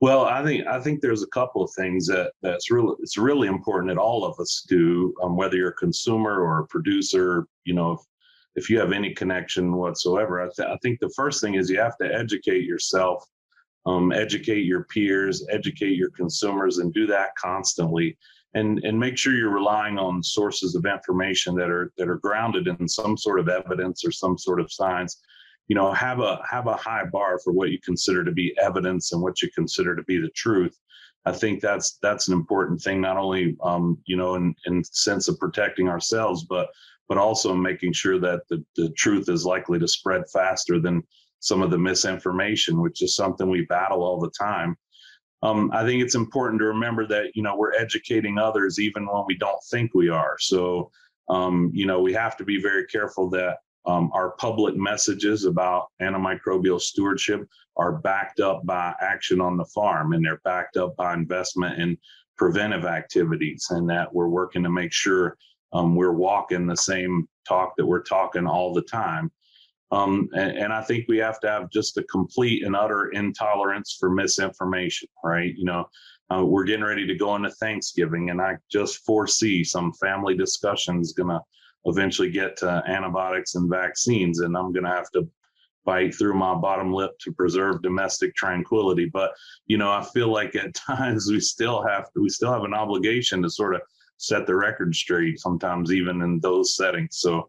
Well, I think I think there's a couple of things that that's really it's really important that all of us do, um, whether you're a consumer or a producer. You know, if, if you have any connection whatsoever, I, th- I think the first thing is you have to educate yourself, um, educate your peers, educate your consumers, and do that constantly. And, and make sure you're relying on sources of information that are that are grounded in some sort of evidence or some sort of science you know have a have a high bar for what you consider to be evidence and what you consider to be the truth. I think that's that's an important thing not only um, you know in in sense of protecting ourselves but but also making sure that the, the truth is likely to spread faster than some of the misinformation which is something we battle all the time. Um, i think it's important to remember that you know we're educating others even when we don't think we are. So um, you know we have to be very careful that um, our public messages about antimicrobial stewardship are backed up by action on the farm and they're backed up by investment in preventive activities and that we're working to make sure um, we're walking the same talk that we're talking all the time. Um, and, and, I think we have to have just a complete and utter intolerance for misinformation, right? You know, uh, we're getting ready to go into Thanksgiving, and I just foresee some family discussions going to eventually get to antibiotics and vaccines, and I'm going to have to bite through my bottom lip to preserve domestic tranquility. But you know, I feel like at times we still have to, we still have an obligation to sort of set the record straight. Sometimes even in those settings. So